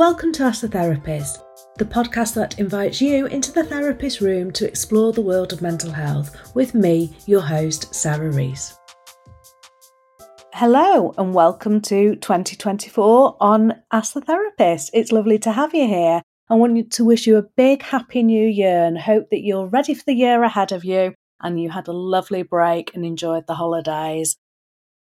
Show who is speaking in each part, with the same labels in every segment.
Speaker 1: Welcome to Ask the Therapist, the podcast that invites you into the therapist room to explore the world of mental health with me, your host, Sarah Rees. Hello, and welcome to 2024 on Ask the Therapist. It's lovely to have you here. I want to wish you a big happy new year and hope that you're ready for the year ahead of you and you had a lovely break and enjoyed the holidays.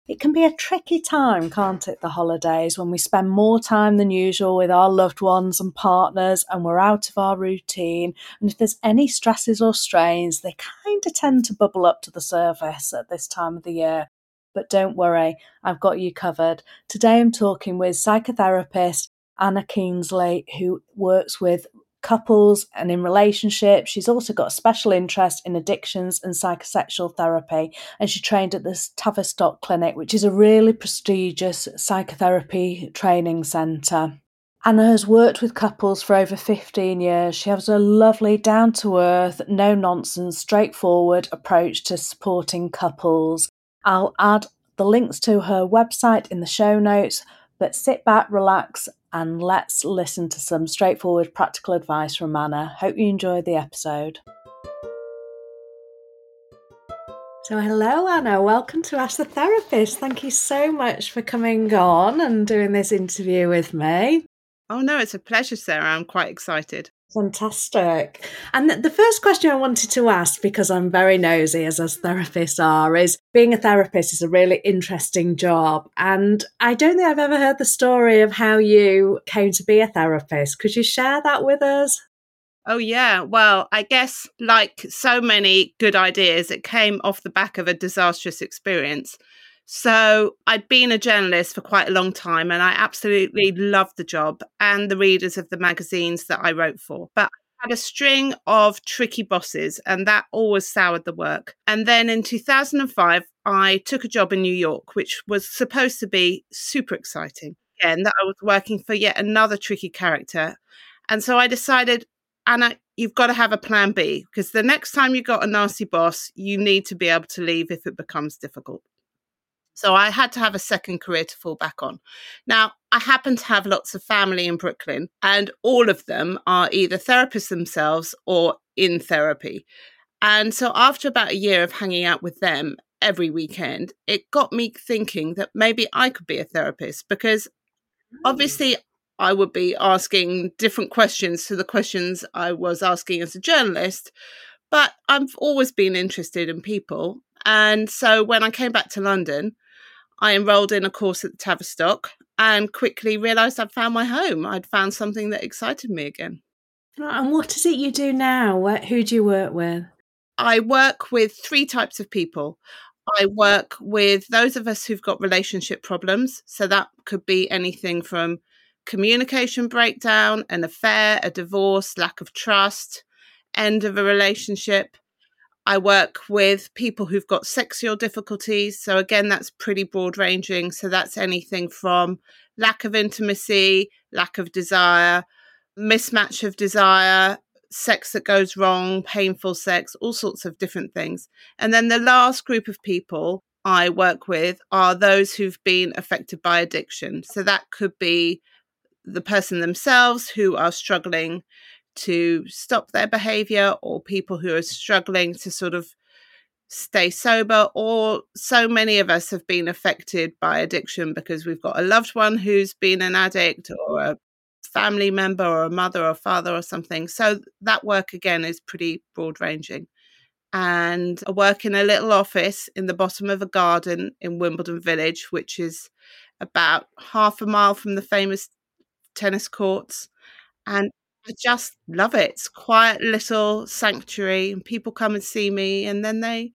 Speaker 1: It can be a tricky time, can't it, the holidays, when we spend more time than usual with our loved ones and partners and we're out of our routine. And if there's any stresses or strains, they kind of tend to bubble up to the surface at this time of the year. But don't worry, I've got you covered. Today I'm talking with psychotherapist Anna Kingsley, who works with couples and in relationships. She's also got a special interest in addictions and psychosexual therapy, and she trained at the Tavistock Clinic, which is a really prestigious psychotherapy training centre. Anna has worked with couples for over 15 years. She has a lovely, down to earth, no nonsense, straightforward approach to supporting couples. I'll add the links to her website in the show notes, but sit back, relax, and let's listen to some straightforward practical advice from Anna. Hope you enjoyed the episode. So, hello, Anna. Welcome to Ask the Therapist. Thank you so much for coming on and doing this interview with me.
Speaker 2: Oh, no, it's a pleasure, Sarah. I'm quite excited.
Speaker 1: Fantastic. And the first question I wanted to ask, because I'm very nosy as us therapists are, is being a therapist is a really interesting job. And I don't think I've ever heard the story of how you came to be a therapist. Could you share that with us?
Speaker 2: Oh, yeah. Well, I guess like so many good ideas, it came off the back of a disastrous experience. So I'd been a journalist for quite a long time and I absolutely loved the job and the readers of the magazines that I wrote for. But I had a string of tricky bosses and that always soured the work. And then in 2005, I took a job in New York, which was supposed to be super exciting. Again, that I was working for yet another tricky character. And so I decided, Anna, you've got to have a plan B because the next time you got a nasty boss, you need to be able to leave if it becomes difficult. So I had to have a second career to fall back on. Now, I happen to have lots of family in Brooklyn, and all of them are either therapists themselves or in therapy. And so after about a year of hanging out with them every weekend, it got me thinking that maybe I could be a therapist because mm. obviously I would be asking different questions to the questions I was asking as a journalist. But I've always been interested in people. And so when I came back to London, I enrolled in a course at the Tavistock and quickly realised I'd found my home. I'd found something that excited me again.
Speaker 1: And what is it you do now? Who do you work with?
Speaker 2: I work with three types of people. I work with those of us who've got relationship problems. So that could be anything from communication breakdown, an affair, a divorce, lack of trust, end of a relationship. I work with people who've got sexual difficulties. So, again, that's pretty broad ranging. So, that's anything from lack of intimacy, lack of desire, mismatch of desire, sex that goes wrong, painful sex, all sorts of different things. And then the last group of people I work with are those who've been affected by addiction. So, that could be the person themselves who are struggling to stop their behavior or people who are struggling to sort of stay sober or so many of us have been affected by addiction because we've got a loved one who's been an addict or a family member or a mother or father or something. So that work again is pretty broad ranging and I work in a little office in the bottom of a garden in Wimbledon Village which is about half a mile from the famous tennis courts. And I just love it. It's quiet little sanctuary, and people come and see me, and then they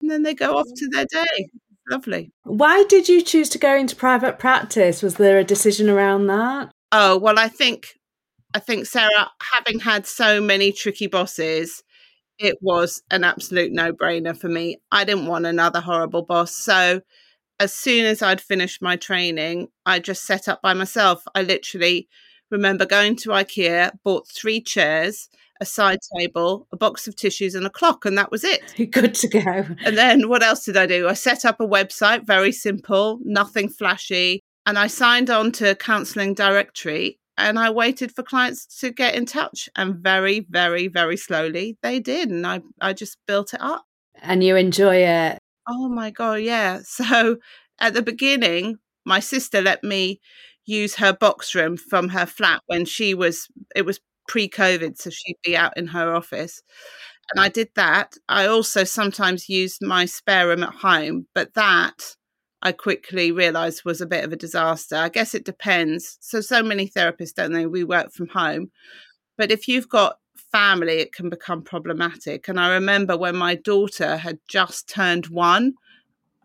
Speaker 2: and then they go off mm. to their day. Lovely.
Speaker 1: Why did you choose to go into private practice? Was there a decision around that?
Speaker 2: Oh well, I think I think Sarah, having had so many tricky bosses, it was an absolute no-brainer for me. I didn't want another horrible boss, so as soon as I'd finished my training, I just set up by myself. I literally remember going to IKEA, bought three chairs, a side table, a box of tissues, and a clock, and that was it.
Speaker 1: Good to go.
Speaker 2: And then what else did I do? I set up a website, very simple, nothing flashy, and I signed on to counselling directory. and I waited for clients to get in touch. And very, very, very slowly they did. And I, I just built it up.
Speaker 1: And you enjoy it.
Speaker 2: Oh my God, yeah. So at the beginning, my sister let me use her box room from her flat when she was, it was pre COVID, so she'd be out in her office. And I did that. I also sometimes used my spare room at home, but that I quickly realized was a bit of a disaster. I guess it depends. So, so many therapists, don't they? We work from home. But if you've got family, it can become problematic. And I remember when my daughter had just turned one,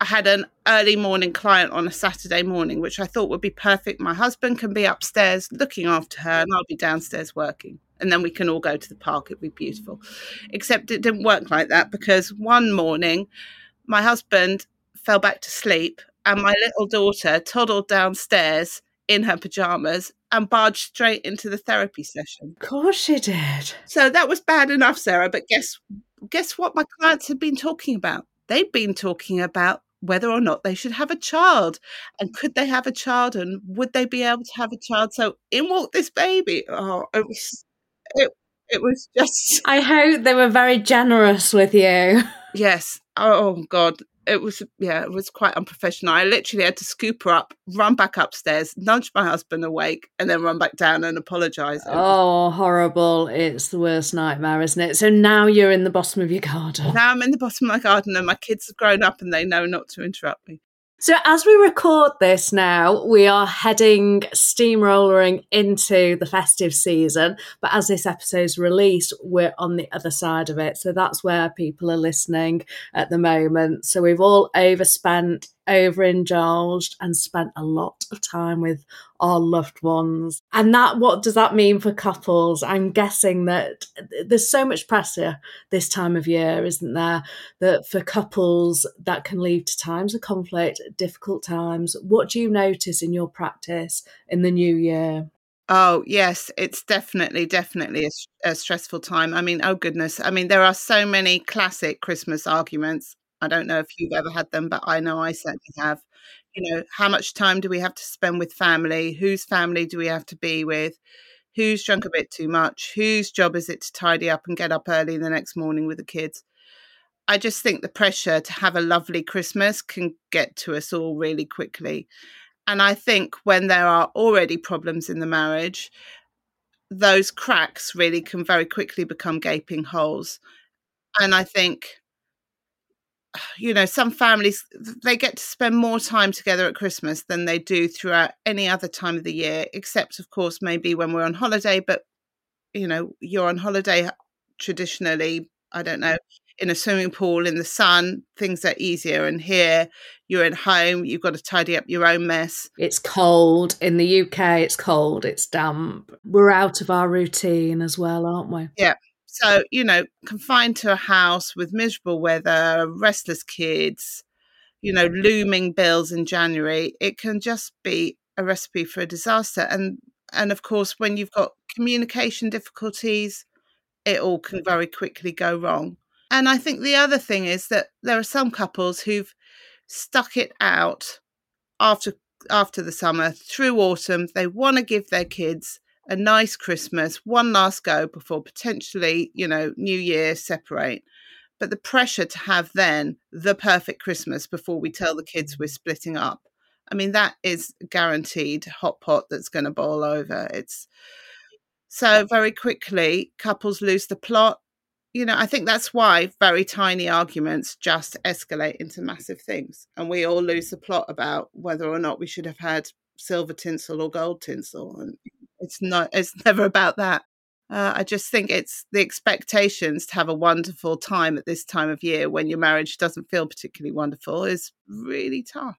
Speaker 2: I had an early morning client on a Saturday morning, which I thought would be perfect. My husband can be upstairs looking after her, and I'll be downstairs working. And then we can all go to the park. It'd be beautiful. Except it didn't work like that because one morning, my husband fell back to sleep, and my little daughter toddled downstairs in her pajamas and barged straight into the therapy session.
Speaker 1: Of course she did.
Speaker 2: So that was bad enough, Sarah. But guess guess what my clients had been talking about? They'd been talking about whether or not they should have a child and could they have a child and would they be able to have a child? So in walked this baby. Oh it was it, it was just
Speaker 1: i hope they were very generous with you.
Speaker 2: Yes. Oh, oh god it was yeah it was quite unprofessional. I literally had to scoop her up run back upstairs nudge my husband awake and then run back down and apologize
Speaker 1: oh horrible. It's the worst nightmare isn't it? So now you're in the bottom of your garden.
Speaker 2: Now i'm in the bottom of my garden and my kids have grown up and they know not to interrupt me
Speaker 1: so, as we record this now, we are heading steamrolling into the festive season. But as this episode's released, we're on the other side of it. So, that's where people are listening at the moment. So, we've all overspent overindulged and spent a lot of time with our loved ones. And that, what does that mean for couples? I'm guessing that there's so much pressure this time of year, isn't there? That for couples that can lead to times of conflict, difficult times. What do you notice in your practice in the new year?
Speaker 2: Oh, yes, it's definitely, definitely a, a, stressful time. I mean, oh goodness. I mean, there are so many classic Christmas arguments. I don't know if you've ever had them, but I know I certainly have. You know, how much time do we have to spend with family? Whose family do we have to be with? Who's drunk a bit too much? Whose job is it to tidy up and get up early the next morning with the kids? I just think the pressure to have a lovely Christmas can get to us all really quickly. And I think when there are already problems in the marriage, those cracks really can very quickly become gaping holes. And I think you know some families they get to spend more time together at christmas than they do throughout any other time of the year except of course maybe when we're on holiday but you know you're on holiday uh, traditionally i don't know in a swimming pool in the sun things are easier and here you're at home you've got to tidy up your own mess.
Speaker 1: It's cold in the uk it's cold it's damp. We're out of our routine as well aren't we?
Speaker 2: Yeah so, you know, confined to a house with miserable weather, restless kids, you know, looming bills in January, it can just be a recipe for a disaster. And and of course, when you've got communication difficulties, it all can very quickly go wrong. And I think the other thing is that there are some couples who've stuck it out after after the summer through autumn. They want to give their kids a nice Christmas, one last go before potentially, you know, New Year separate. But the pressure to have then the perfect Christmas before we tell the kids mm-hmm. we're splitting up. I mean, that is guaranteed hot pot that's going to boil over. It's so very quickly couples lose the plot. You know, I think that's why very tiny arguments just escalate into massive things. And we all lose the plot about whether or not we should have had silver tinsel or gold tinsel. And it's not. It's never about that. Uh, I just think it's the expectations to have a wonderful time at this time of year when your marriage doesn't feel particularly wonderful is really tough.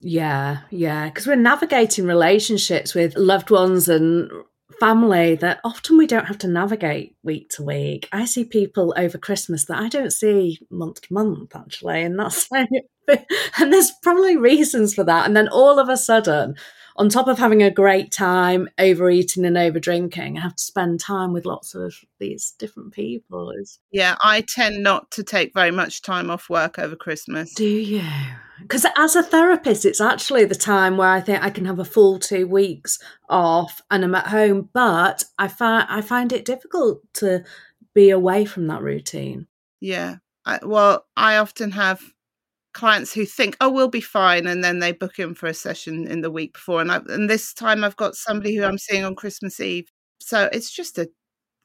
Speaker 1: Yeah, yeah, because we're navigating relationships with loved ones and family that often we don't have to navigate week to week. I see people over Christmas that I don't see month to month actually, and that's and there's probably reasons for that. And then all of a sudden, on top of having a great time, overeating and over drinking, I have to spend time with lots of these different people.
Speaker 2: Yeah, I tend not to take very much time off work over Christmas.
Speaker 1: Do you? Because as a therapist, it's actually the time where I think I can have a full two weeks off and I'm at home, but I find I find it difficult to be away from that routine.
Speaker 2: Yeah. I, well, I often have clients who think, "Oh, we'll be fine," and then they book in for a session in the week before. And I, and this time I've got somebody who I'm seeing on Christmas Eve. So it's just a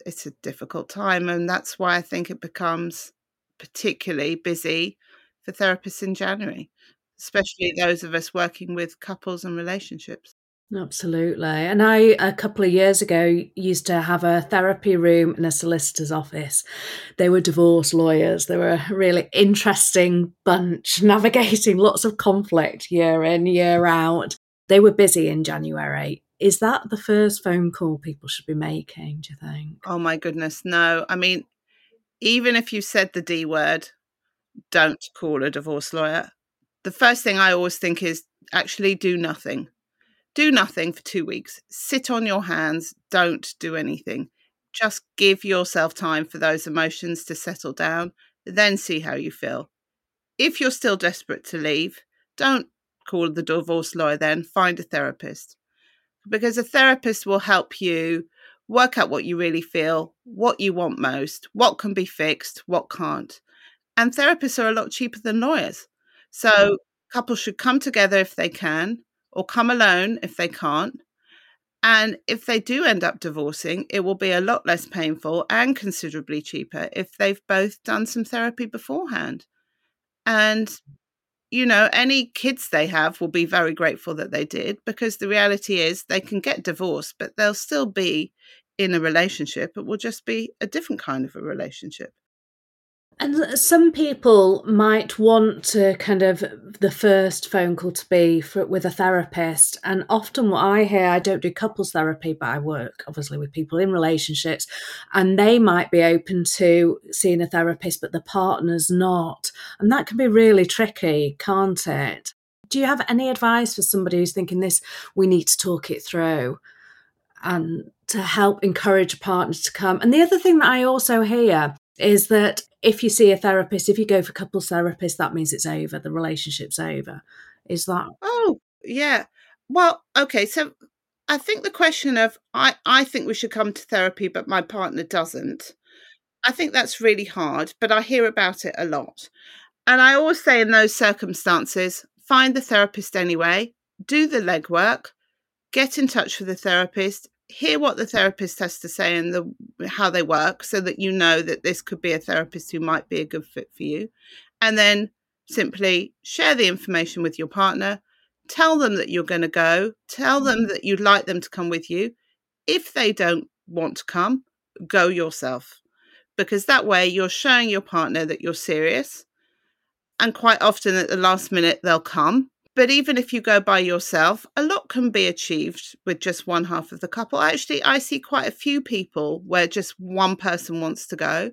Speaker 2: it's a difficult time, and that's why I think it becomes particularly busy for therapists in January, especially those of us working with couples and relationships.
Speaker 1: Absolutely. And I, a couple of years ago, used to have a therapy room in a solicitor's office. They were divorce lawyers. They were a really interesting bunch, navigating lots of conflict year in, year out. They were busy in January. Is that the first phone call people should be making, do you think?
Speaker 2: Oh my goodness, no. I mean, even if you said the D word, don't call a divorce lawyer. The first thing I always think is actually do nothing do nothing for two weeks. Sit on your hands. Don't do anything. Just give yourself time for those emotions to settle down, then see how you feel. If you're still desperate to leave, don't call the divorce lawyer then, find a therapist. Because a therapist will help you work out what you really feel, what you want most, what can be fixed, what can't. And therapists are a lot cheaper than lawyers. So mm. couples should come together if they can or come alone if they can't. And if they do end up divorcing, it will be a lot less painful and considerably cheaper if they've both done some therapy beforehand. And, you know, any kids they have will be very grateful that they did because the reality is they can get divorced, but they'll still be in a relationship. It will just be a different kind of a relationship.
Speaker 1: And some people might want to kind of the first phone call to be for, with a therapist. And often, what I hear, I don't do couples therapy, but I work obviously with people in relationships, and they might be open to seeing a therapist, but the partner's not. And that can be really tricky, can't it? Do you have any advice for somebody who's thinking this? We need to talk it through and to help encourage partners to come. And the other thing that I also hear is that if you see a therapist, if you go for couples therapist, that means it's over, the relationship's over. Is that?
Speaker 2: Oh, yeah. Well, okay. So I think the question of I, I think we should come to therapy, but my partner doesn't. I think that's really hard, but I hear about it a lot. And I always say in those circumstances, find the therapist anyway, do the legwork, get in touch with the therapist, hear what the therapist has to say and the how they work so that you know that this could be a therapist who might be a good fit for you. And then simply share the information with your partner. Tell them that you're going to go. Tell them mm-hmm. that you'd like them to come with you. If they don't want to come go yourself because that way you're showing your partner that you're serious and quite often at the last minute they'll come but even if you go by yourself, a lot can be achieved with just one half of the couple. Actually, I see quite a few people where just one person wants to go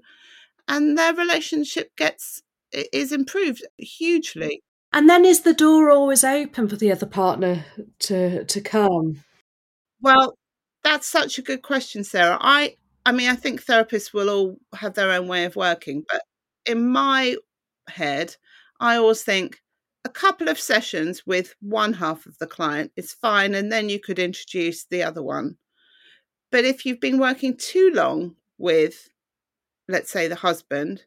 Speaker 2: and their relationship gets is improved hugely. Mm.
Speaker 1: And then is the door always open for the other partner to to come?
Speaker 2: Well, that's such a good question, Sarah. I I mean, I think therapists will all have their own way of working, but in my head, I always think a couple of sessions with one half of the client is fine, and then you could introduce the other one. But if you've been working too long with, let's say, the husband,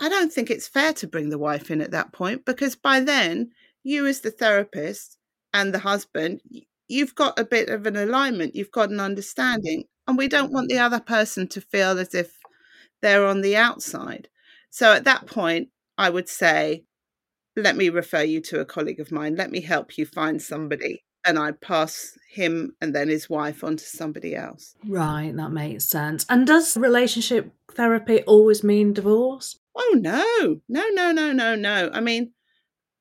Speaker 2: I don't think it's fair to bring the wife in at that point because by then, you as the therapist and the husband, you've got a bit of an alignment, you've got an mm. understanding, and we don't want the other person to feel as if they're on the outside. So at that point, I would say, let me refer you to a colleague of mine. Let me help you find somebody. And I pass him and then his wife on to somebody else.
Speaker 1: Right, that makes sense. And does relationship therapy always mean divorce?
Speaker 2: Oh, no, no, no, no, no, no. I mean,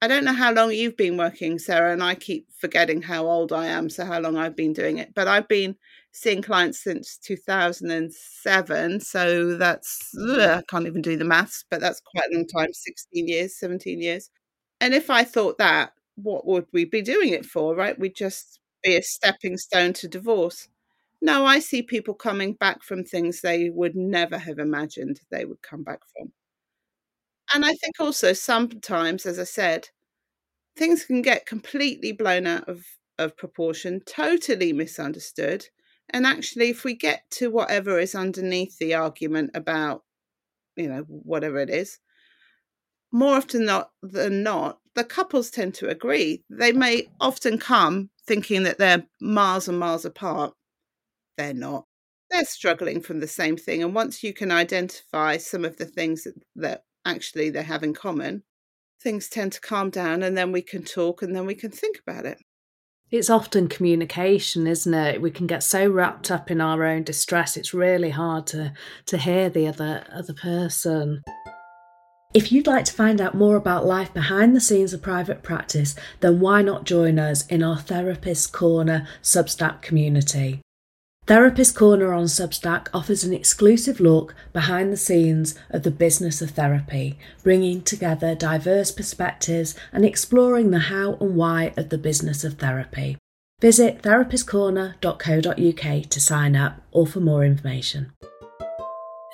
Speaker 2: I don't know how long you've been working, Sarah, and I keep forgetting how old I am, so how long I've been doing it. But I've been seeing clients since 2007. So that's, ugh, I can't even do the maths, but that's quite a long time 16 years, 17 years. And if I thought that, what would we be doing it for, right? We'd just be a stepping stone to divorce. No, I see people coming back from things they would never have imagined they would come back from. And I think also sometimes, as I said, things can get completely blown out of, of proportion, totally misunderstood. And actually, if we get to whatever is underneath the argument about, you know, whatever it is, more often not than not, the couples tend to agree. They may often come thinking that they're miles and miles apart. They're not. They're struggling from the same thing. And once you can identify some of the things that, that actually they have in common, things tend to calm down and then we can talk and then we can think about it.
Speaker 1: It's often communication, isn't it? We can get so wrapped up in our own distress. It's really hard to to hear the other other person. If you'd like to find out more about life behind the scenes of private practice, then why not join us in our Therapist Corner Substack community? Therapist Corner on Substack offers an exclusive look behind the scenes of the business of therapy, bringing together diverse perspectives and exploring the how and why of the business of therapy. Visit therapistcorner.co.uk to sign up or for more information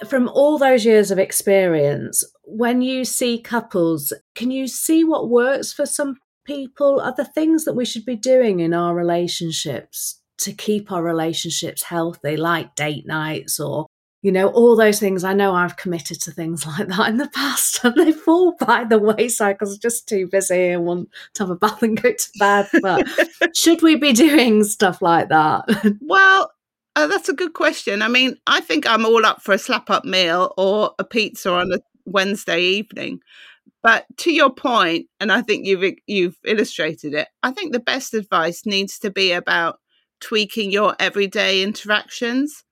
Speaker 1: from all those years of experience, when you see couples, can you see what works for some people? Are the things that we should be doing in our relationships to keep our relationships healthy, like date nights or you know, all those things. I know I've committed to things like that in the past and they fall by the wayside because I'm just too busy and want to have a bath and go to bed. But should we be doing stuff like that?
Speaker 2: Well, Oh, that's a good question. I mean, I think I'm all up for a slap up meal or a pizza on a Wednesday evening. But to your point, and I think you've you've illustrated it. I think the best advice needs to be about tweaking your everyday interactions.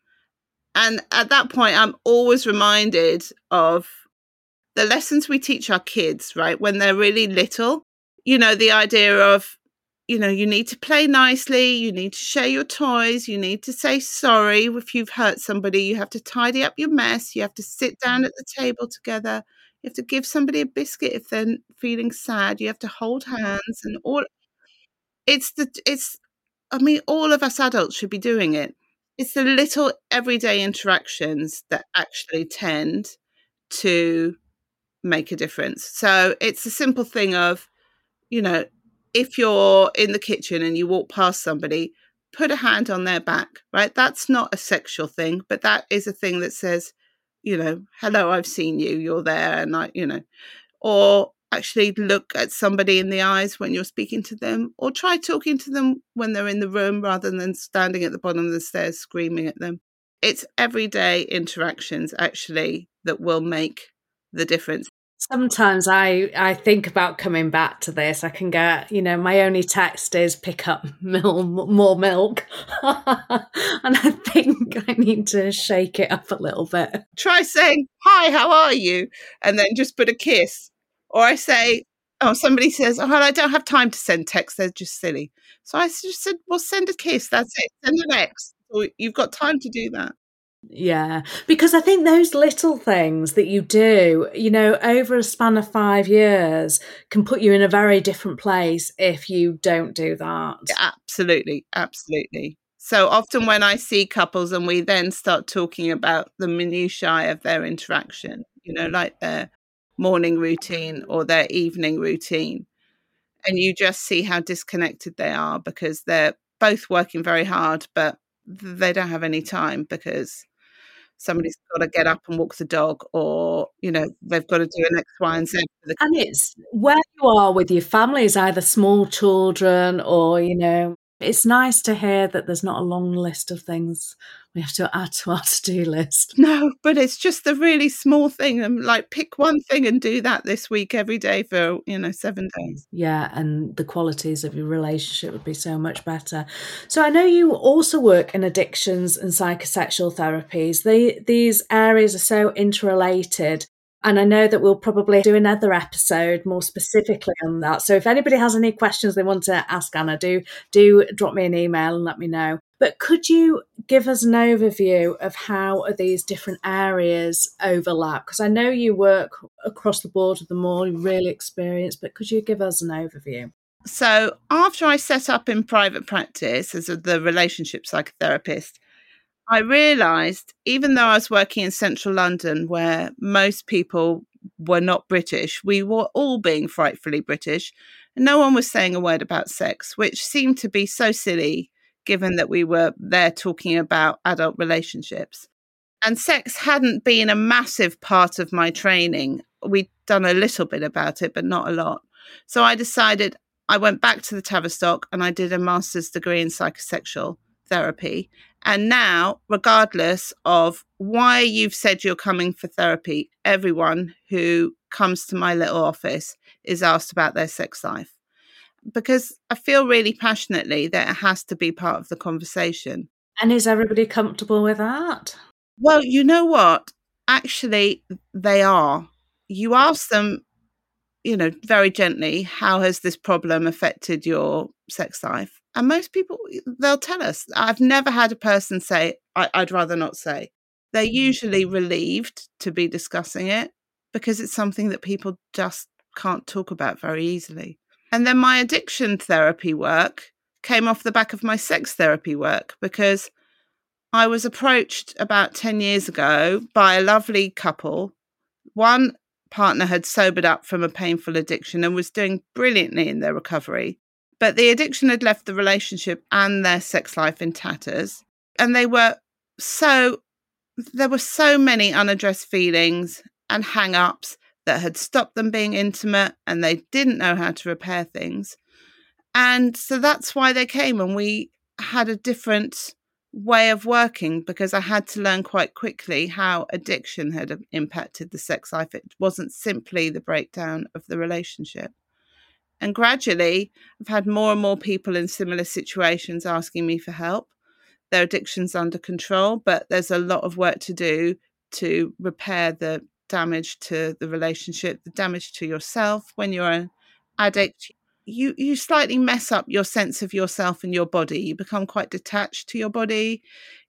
Speaker 2: And at that point, I'm always reminded of the lessons we teach our kids, right? When they're really little, you know, the idea of you know, you need to play nicely, you need to share your toys, you need to say sorry if you've hurt somebody, you have to tidy up your mess, you have to sit down at the table together, you have to give somebody a biscuit if they're feeling sad, you have to hold mm. hands and all it's the it's I mean all of us adults should be doing it. It's the little everyday interactions that actually tend to make a difference. So it's a simple thing of you know, if you're in the kitchen and you walk past somebody, put a hand on their back, right? That's not a sexual thing, but that is a thing that says, you know, hello, I've seen you, you're there, and I, you know, or actually look at somebody in the eyes when you're speaking to them, or try talking to them when they're in the room rather than standing at the bottom of the stairs screaming at them. It's everyday interactions actually that will make the difference.
Speaker 1: Sometimes I, I think about coming back to this. I can get, you know, my only text is pick up mil- more milk. and I think I need to shake it up a little bit.
Speaker 2: Try saying, Hi, how are you? And then just put a kiss. Or I say, Oh, somebody says, Oh, I don't have time to send text. They're just silly. So I just said, Well, send a kiss. That's it. Send an X. You've got time to do that.
Speaker 1: Yeah, because I think those little things that you do, you know, over a span of five years can put you in a very different place if you don't do that.
Speaker 2: Absolutely. Absolutely. So often when I see couples and we then start talking about the minutiae of their interaction, you know, like their morning routine or their evening routine, and you just see how disconnected they are because they're both working very hard, but they don't have any time because somebody's got to get up and walk the dog or you know they've got to do an x y and z
Speaker 1: and it's where you are with your family is either small children or you know it's nice to hear that there's not a long list of things we have to add to our to-do list.
Speaker 2: No, but it's just the really small thing. And like pick one thing and do that this week every day for, you know, seven days.
Speaker 1: Yeah, and the qualities of your relationship would be so much better. So I know you also work in addictions and psychosexual therapies. They, these areas are so interrelated. And I know that we'll probably do another episode more specifically on that. So if anybody has any questions they want to ask Anna, do do drop me an email and let me know. But could you give us an overview of how these different areas overlap? Because I know you work across the board with them all, you're really experienced, but could you give us an overview?
Speaker 2: So after I set up in private practice as a, the relationship psychotherapist, I realised, even though I was working in central London, where most people were not British. We were all being frightfully British. And no one was saying a word about sex, which seemed to be so silly given that we were there talking about adult relationships. And sex hadn't been a massive part of my training. We'd done a little bit about it, but not a lot. So I decided I went back to the Tavistock and I did a master's degree in psychosexual therapy. And now, regardless of why you've said you're coming for therapy, everyone who comes to my little office is asked about their sex life because I feel really passionately that it has to be part of the conversation.
Speaker 1: And is everybody comfortable with that?
Speaker 2: Well, you know what? Actually, they are. You ask them, you know, very gently, how has this problem affected your sex life? And most people, they'll tell us. I've never had a person say, I- would rather not say. They're mm. usually relieved to be discussing it because it's something that people just can't talk about very easily. And then my addiction therapy work came off the back of my sex therapy work because I was approached about 10 years ago by a lovely couple. One partner had sobered up from a painful addiction and was doing brilliantly in their recovery. But the addiction had left the relationship and their sex life in tatters. And they were so, there were so many unaddressed feelings and hang ups that had stopped them being intimate and they didn't know how to repair things. And so that's why they came and we had a different way of working because I had to learn quite quickly how addiction had impacted the sex life. It wasn't simply the breakdown of the relationship. And gradually, I've had more and more people in similar situations asking me for help. Their addiction's under control, but there's a lot of work to do to repair the damage to the relationship, the damage to yourself when you're an addict. You you slightly mess up your sense of yourself and your body. You become quite detached to your body.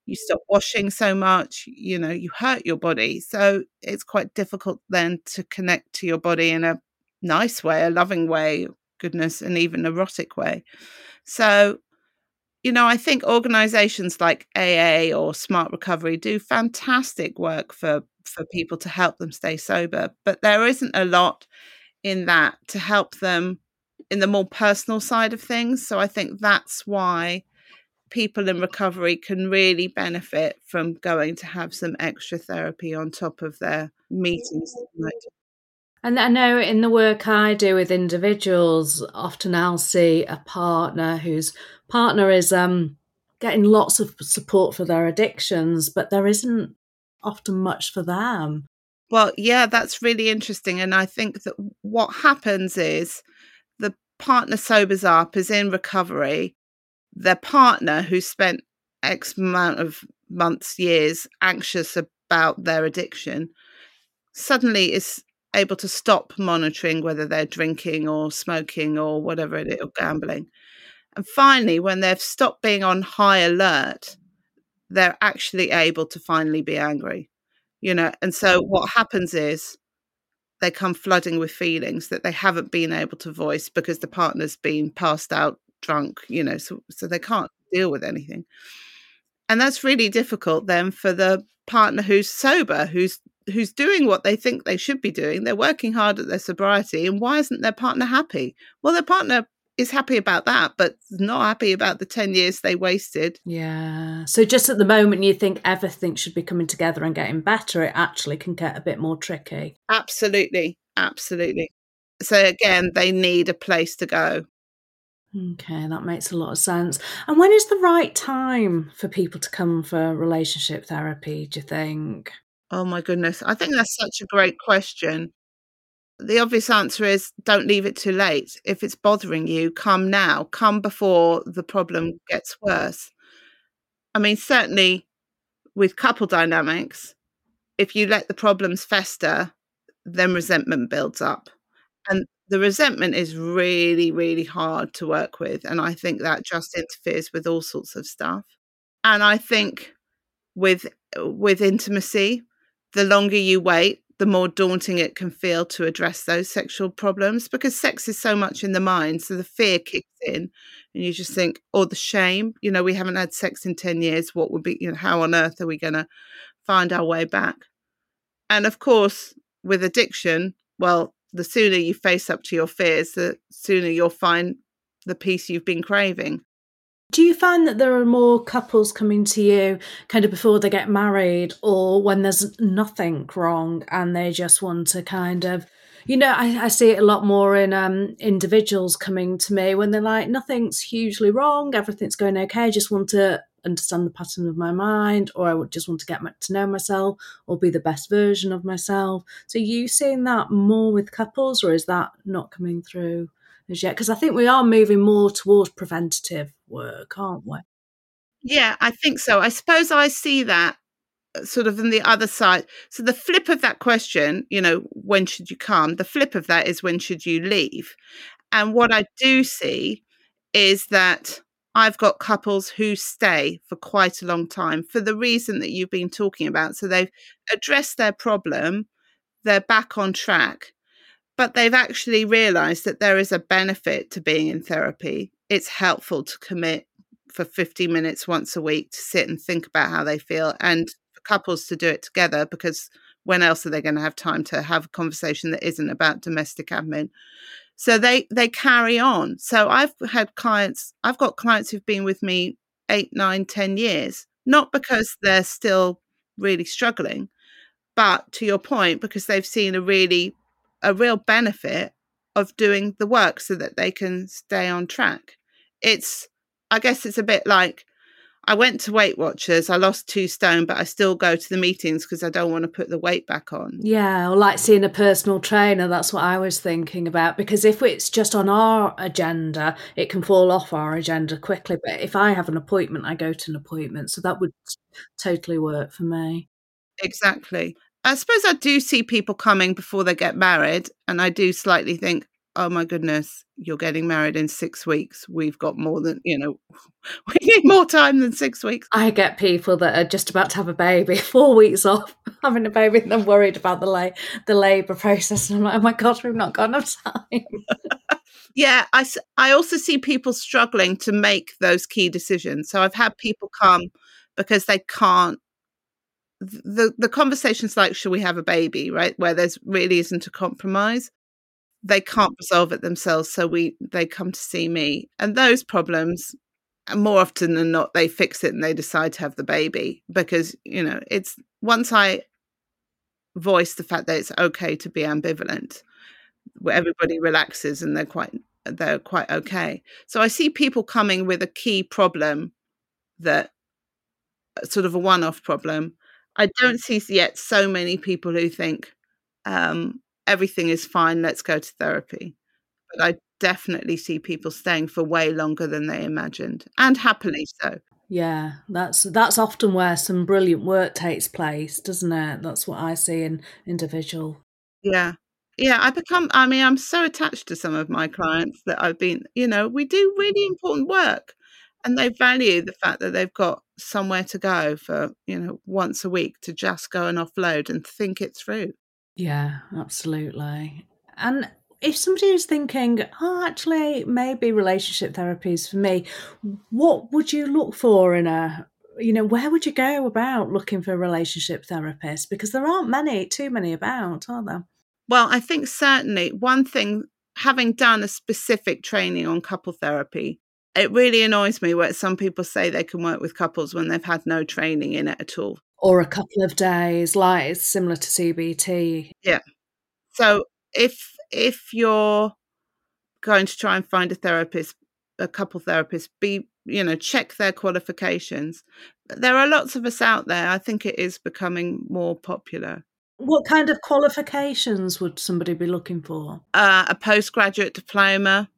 Speaker 2: You stop washing so much, you know, you hurt your body. So it's quite difficult then to connect to your body in a nice way, a loving way, goodness, and even erotic way. So you know, I think organizations like AA or Smart Recovery do fantastic work for for people to help them stay sober, but there isn't a lot in that to help them in the more personal side of things. So I think that's why people in recovery can really benefit from going to have some extra therapy on top of their meetings.
Speaker 1: And I know in the work I do with individuals, often I'll see a partner whose partner is um, getting lots of support for their addictions, but there isn't often much for them.
Speaker 2: Well, yeah, that's really interesting. And I think that what happens is the partner sobers up, is in recovery. Their partner, who spent X amount of months, years anxious about their addiction, suddenly is able to stop monitoring whether they're drinking or smoking or whatever it is, or gambling. And finally, when they've stopped being on high alert, they're actually able to finally be angry you know and so what happens is they come flooding with feelings that they haven't been able to voice because the partner's been passed out drunk you know so so they can't deal with anything and that's really difficult then for the partner who's sober who's who's doing what they think they should be doing they're working hard at their sobriety and why isn't their partner happy well their partner is happy about that, but not happy about the 10 years they wasted.
Speaker 1: Yeah. So just at the moment you think everything should be coming together and getting better, it actually can get a bit more tricky.
Speaker 2: Absolutely. Absolutely. So again, they need a place to go.
Speaker 1: Okay, that makes a lot of sense. And when is the right time for people to come for relationship therapy, do you think?
Speaker 2: Oh my goodness. I think that's such a great question the obvious answer is don't leave it too late. If it's bothering you, come now, come before the problem gets worse. I mean, certainly with couple dynamics, if you let the problems fester, then resentment builds up. And the resentment is really, really hard to work with. And I think that just interferes with all sorts of stuff. And I think with with intimacy, the longer you wait, the more daunting it can feel to address those sexual problems because sex is so much in the mind. So the fear kicks in and you just think, or the shame, you know, we haven't had sex in 10 years. What would be, you know, how on earth are we going to find our way back? And of course, with addiction, well, the sooner you face up to your fears, the sooner you'll find the peace you've been craving.
Speaker 1: Do you find that there are more couples coming to you kind of before they get married or when there's nothing wrong and they just want to kind of you know, I, I see it a lot more in um, individuals coming to me when they're like, nothing's hugely wrong, everything's going okay. I just want to understand the pattern of my mind, or I just want to get to know myself or be the best version of myself. So, you seeing that more with couples, or is that not coming through as yet? Because I think we are moving more towards preventative work, aren't we?
Speaker 2: Yeah, I think so. I suppose I see that uh, sort of on the other side. So the flip of that question, you know, when should you come? The flip of that is when should you leave? And what I do see is that I've got couples who stay for quite a long time for the reason that you've been talking about. So they've addressed their problem, they're back on track, but they've actually realized that there is a benefit to being in therapy. It's helpful to commit for 50 minutes once a week to sit and think about how they feel and for couples to do it together because when else are they going to have time to have a conversation that isn't about domestic admin? So they they carry on. So i've had clients i've got clients who've been with me eight nine ten years not because they're still really struggling but to your point because they've seen a really a real benefit of doing the work so that they can stay on track it's i guess it's a bit like I went to Weight Watchers. I lost two stone, but I still go to the meetings because I don't want to put the weight back on.
Speaker 1: Yeah, or like seeing a personal trainer. That's what I was thinking about. Because if it's just on our agenda, it can fall off our agenda quickly. But if I have an appointment, I go to an appointment. So that would totally work for me.
Speaker 2: Exactly. I suppose I do see people coming before they get married, and I do slightly think, oh my goodness, you're getting married in six weeks. We've got more than, you know, we need more time than six weeks.
Speaker 1: I get people that are just about to have a baby, four weeks off having a baby, and they're worried about the la- the labour process. And I'm like, oh my God, we've not got enough time.
Speaker 2: yeah, I, I also see people struggling to make those key decisions. So I've had people come because they can't the the conversations like should we have a baby right where there's really isn't a compromise they can't resolve it themselves so we they come to see me and those problems more often than not they fix it and they decide to have the baby because you know it's once i voice the fact that it's okay to be ambivalent where everybody relaxes and they're quite they're quite okay. So i see people coming with a key problem that uh, sort of a one-off problem. I don't see yet so many people who think um, everything is fine, let's go to therapy. But I definitely see people staying for way longer than they imagined and happily so.
Speaker 1: Yeah, that's that's often where some brilliant work takes place, doesn't it? That's what I see in individual.
Speaker 2: Yeah. Yeah, I become I mean, I'm so attached to some of my clients that I've been, you know, we do really important work and they value the fact that they've got somewhere to go for, you know, once a week to just go and offload and think it through.
Speaker 1: Yeah, absolutely. And if somebody is thinking, oh, actually, maybe relationship therapy is for me, what would you look for in a, you know, where would you go about looking for a relationship therapist? Because there aren't many, too many about, are there?
Speaker 2: Well, I think certainly one thing, having done a specific training on couple therapy, it really annoys me where some people say they can work with couples when they've had no training in it at all
Speaker 1: or a couple of days, like it's similar to CBT.
Speaker 2: Yeah. So if if you're going to try and find a therapist, a couple therapist, be you know check their qualifications. There are lots of us out there. I think it is becoming more popular.
Speaker 1: What kind of qualifications would somebody be looking for?
Speaker 2: Uh, a postgraduate diploma,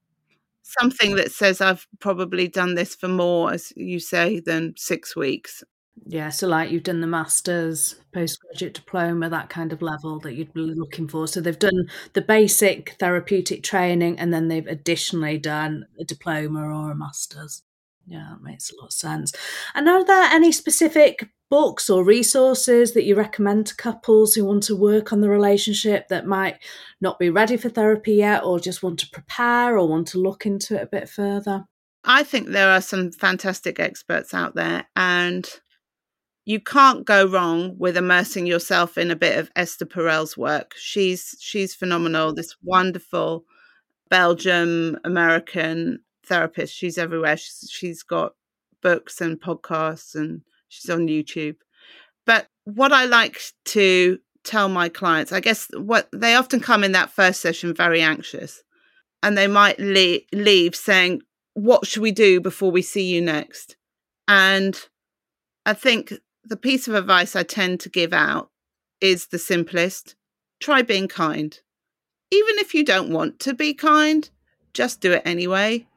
Speaker 2: something that says I've probably done this for more, as you say, than six weeks.
Speaker 1: Yeah, so like you've done the master's, postgraduate diploma, that kind of level that you'd be looking for. So they've done the basic therapeutic training and then they've additionally done a diploma or a master's. Yeah, that makes a lot of sense. And are there any specific books or resources that you recommend to couples who want to work on the relationship that might not be ready for therapy yet or just want to prepare or want to look into it a bit further?
Speaker 2: I think there are some fantastic experts out there and you can't go wrong with immersing yourself in a bit of Esther Perel's work. She's she's phenomenal. This wonderful Belgium American therapist. She's everywhere. She's, she's got books and podcasts and she's on YouTube. But what I like to tell my clients, I guess what they often come in that first session very anxious and they might leave, leave saying, What should we do before we see you next? And I think the piece of advice I tend to give out is the simplest try being kind. Even if you don't want to be kind, just do it anyway.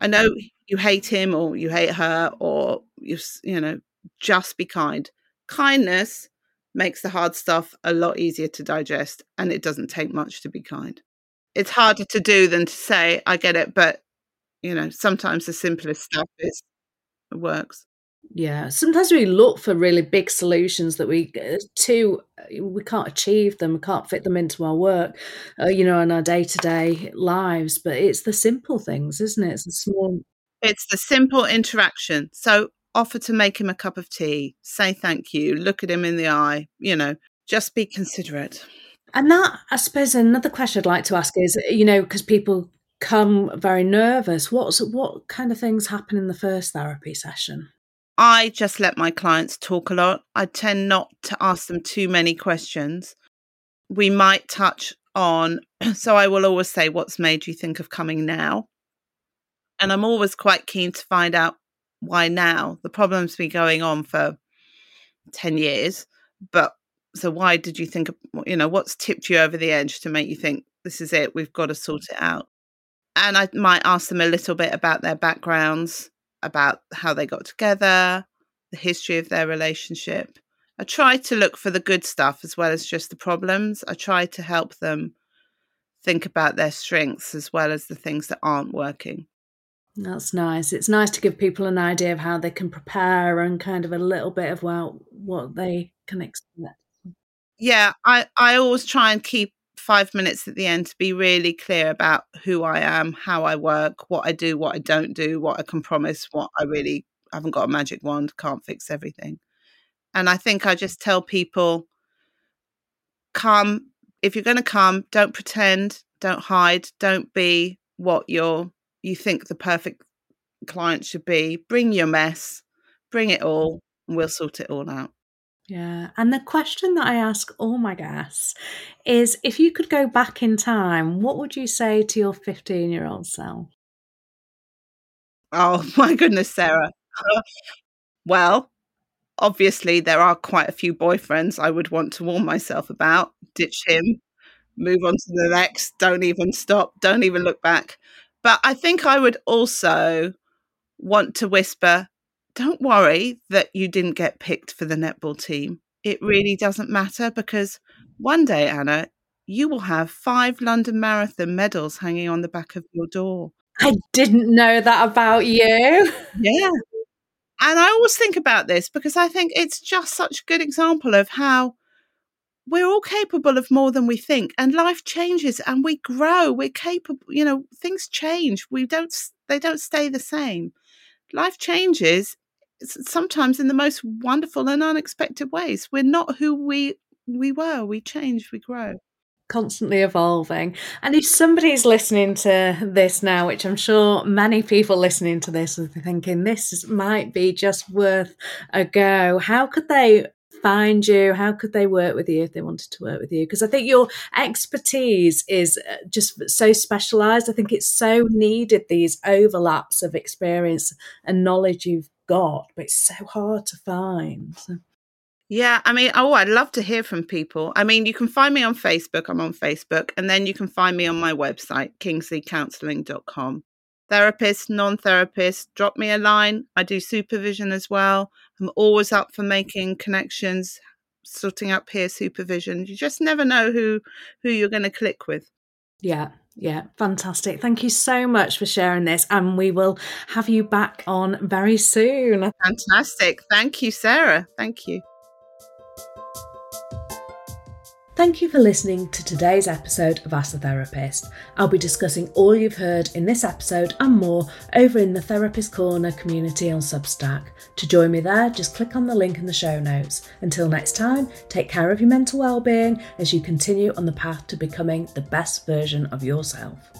Speaker 2: I know you hate him or you hate her or you you know just be kind. Kindness makes the hard stuff a lot easier to digest and it doesn't take much to be kind. It's harder to do than to say I get it but you know sometimes the simplest stuff is works.
Speaker 1: Yeah, sometimes we look for really big solutions that we uh, too uh, we can't achieve them, we can't fit them into our work, uh, you know, in our day to day lives. But it's the simple things, isn't it? It's the small.
Speaker 2: It's the simple interaction. So offer to make him a cup of tea, say thank you, look at him in the eye, you know, just be considerate.
Speaker 1: And that, I suppose, another question I'd like to ask is, you know, because people come very nervous. What's what kind of things happen in the first therapy session?
Speaker 2: I just let my clients talk a lot. I tend not to ask them too many questions. We might touch on, so I will always say, What's made you think of coming now? And I'm always quite keen to find out why now. The problem's been going on for 10 years, but so why did you think, you know, what's tipped you over the edge to make you think this is it? We've got to sort it out. And I might ask them a little bit about their backgrounds, about how they got together, the history of their relationship. I try to look for the good stuff as well as just the problems. I try to help them think about their strengths as well as the things that aren't working.
Speaker 1: That's nice. It's nice to give people an idea of how they can prepare and kind of a little bit of well what they can expect.
Speaker 2: Yeah, I, I always try and keep five minutes at the end to be really clear about who I am, how I work, what I do, what I don't do, what I can promise, what I really haven't got a magic wand, can't fix everything. And I think I just tell people come, if you're going to come, don't pretend, don't hide, don't be what you're, you think the perfect client should be. Bring your mess, bring it all, and we'll sort it all out.
Speaker 1: Yeah. And the question that I ask all my guests is if you could go back in time, what would you say to your 15 year old self?
Speaker 2: Oh, my goodness, Sarah. well, obviously, there are quite a few boyfriends I would want to warn myself about. Ditch him, move on to the next, don't even stop, don't even look back. But I think I would also want to whisper, don't worry that you didn't get picked for the netball team. It mm. really doesn't matter because one day, Anna, you will have five London Marathon medals hanging on the back of your door.
Speaker 1: I didn't know that about you.
Speaker 2: Yeah. And I always think about this because I think it's just such a good example of how we're all capable of more than we think and life changes and we grow we're capable you know things change we don't they don't stay the same life changes sometimes in the most wonderful and unexpected ways. We're not who we we were. We change. We grow.
Speaker 1: Constantly evolving. And if somebody's listening to this now, which I'm sure many people listening to this are thinking this might be just worth a go, how could they find you? How could they work with you if they wanted to work with you? Because I think your expertise is uh, just so specialized. I think it's so needed, these overlaps of experience and knowledge you've got, but it's so hard to find.
Speaker 2: Yeah, I mean, oh, I'd love to hear from people. I mean, you can find me on Facebook. I'm on Facebook. And then you can find me on my website, kingsleycounselling.com. Therapist, non therapist, drop me a line. I do supervision as well. I'm always up for making connections, sorting out peer supervision. You just never know who who you're going to click with.
Speaker 1: Yeah, yeah, fantastic. Thank you so much for sharing this. And we will have you back on very soon.
Speaker 2: Fantastic. Thank you, Sarah. Thank you.
Speaker 1: Thank you for listening to today's episode of Ask the Therapist. I'll be discussing all you've heard in this episode and more over in the Therapist Corner community on Substack. To join me there, just click on the link in the show notes. Until next time, take care of your mental well-being as you continue on the path to becoming the best version of yourself.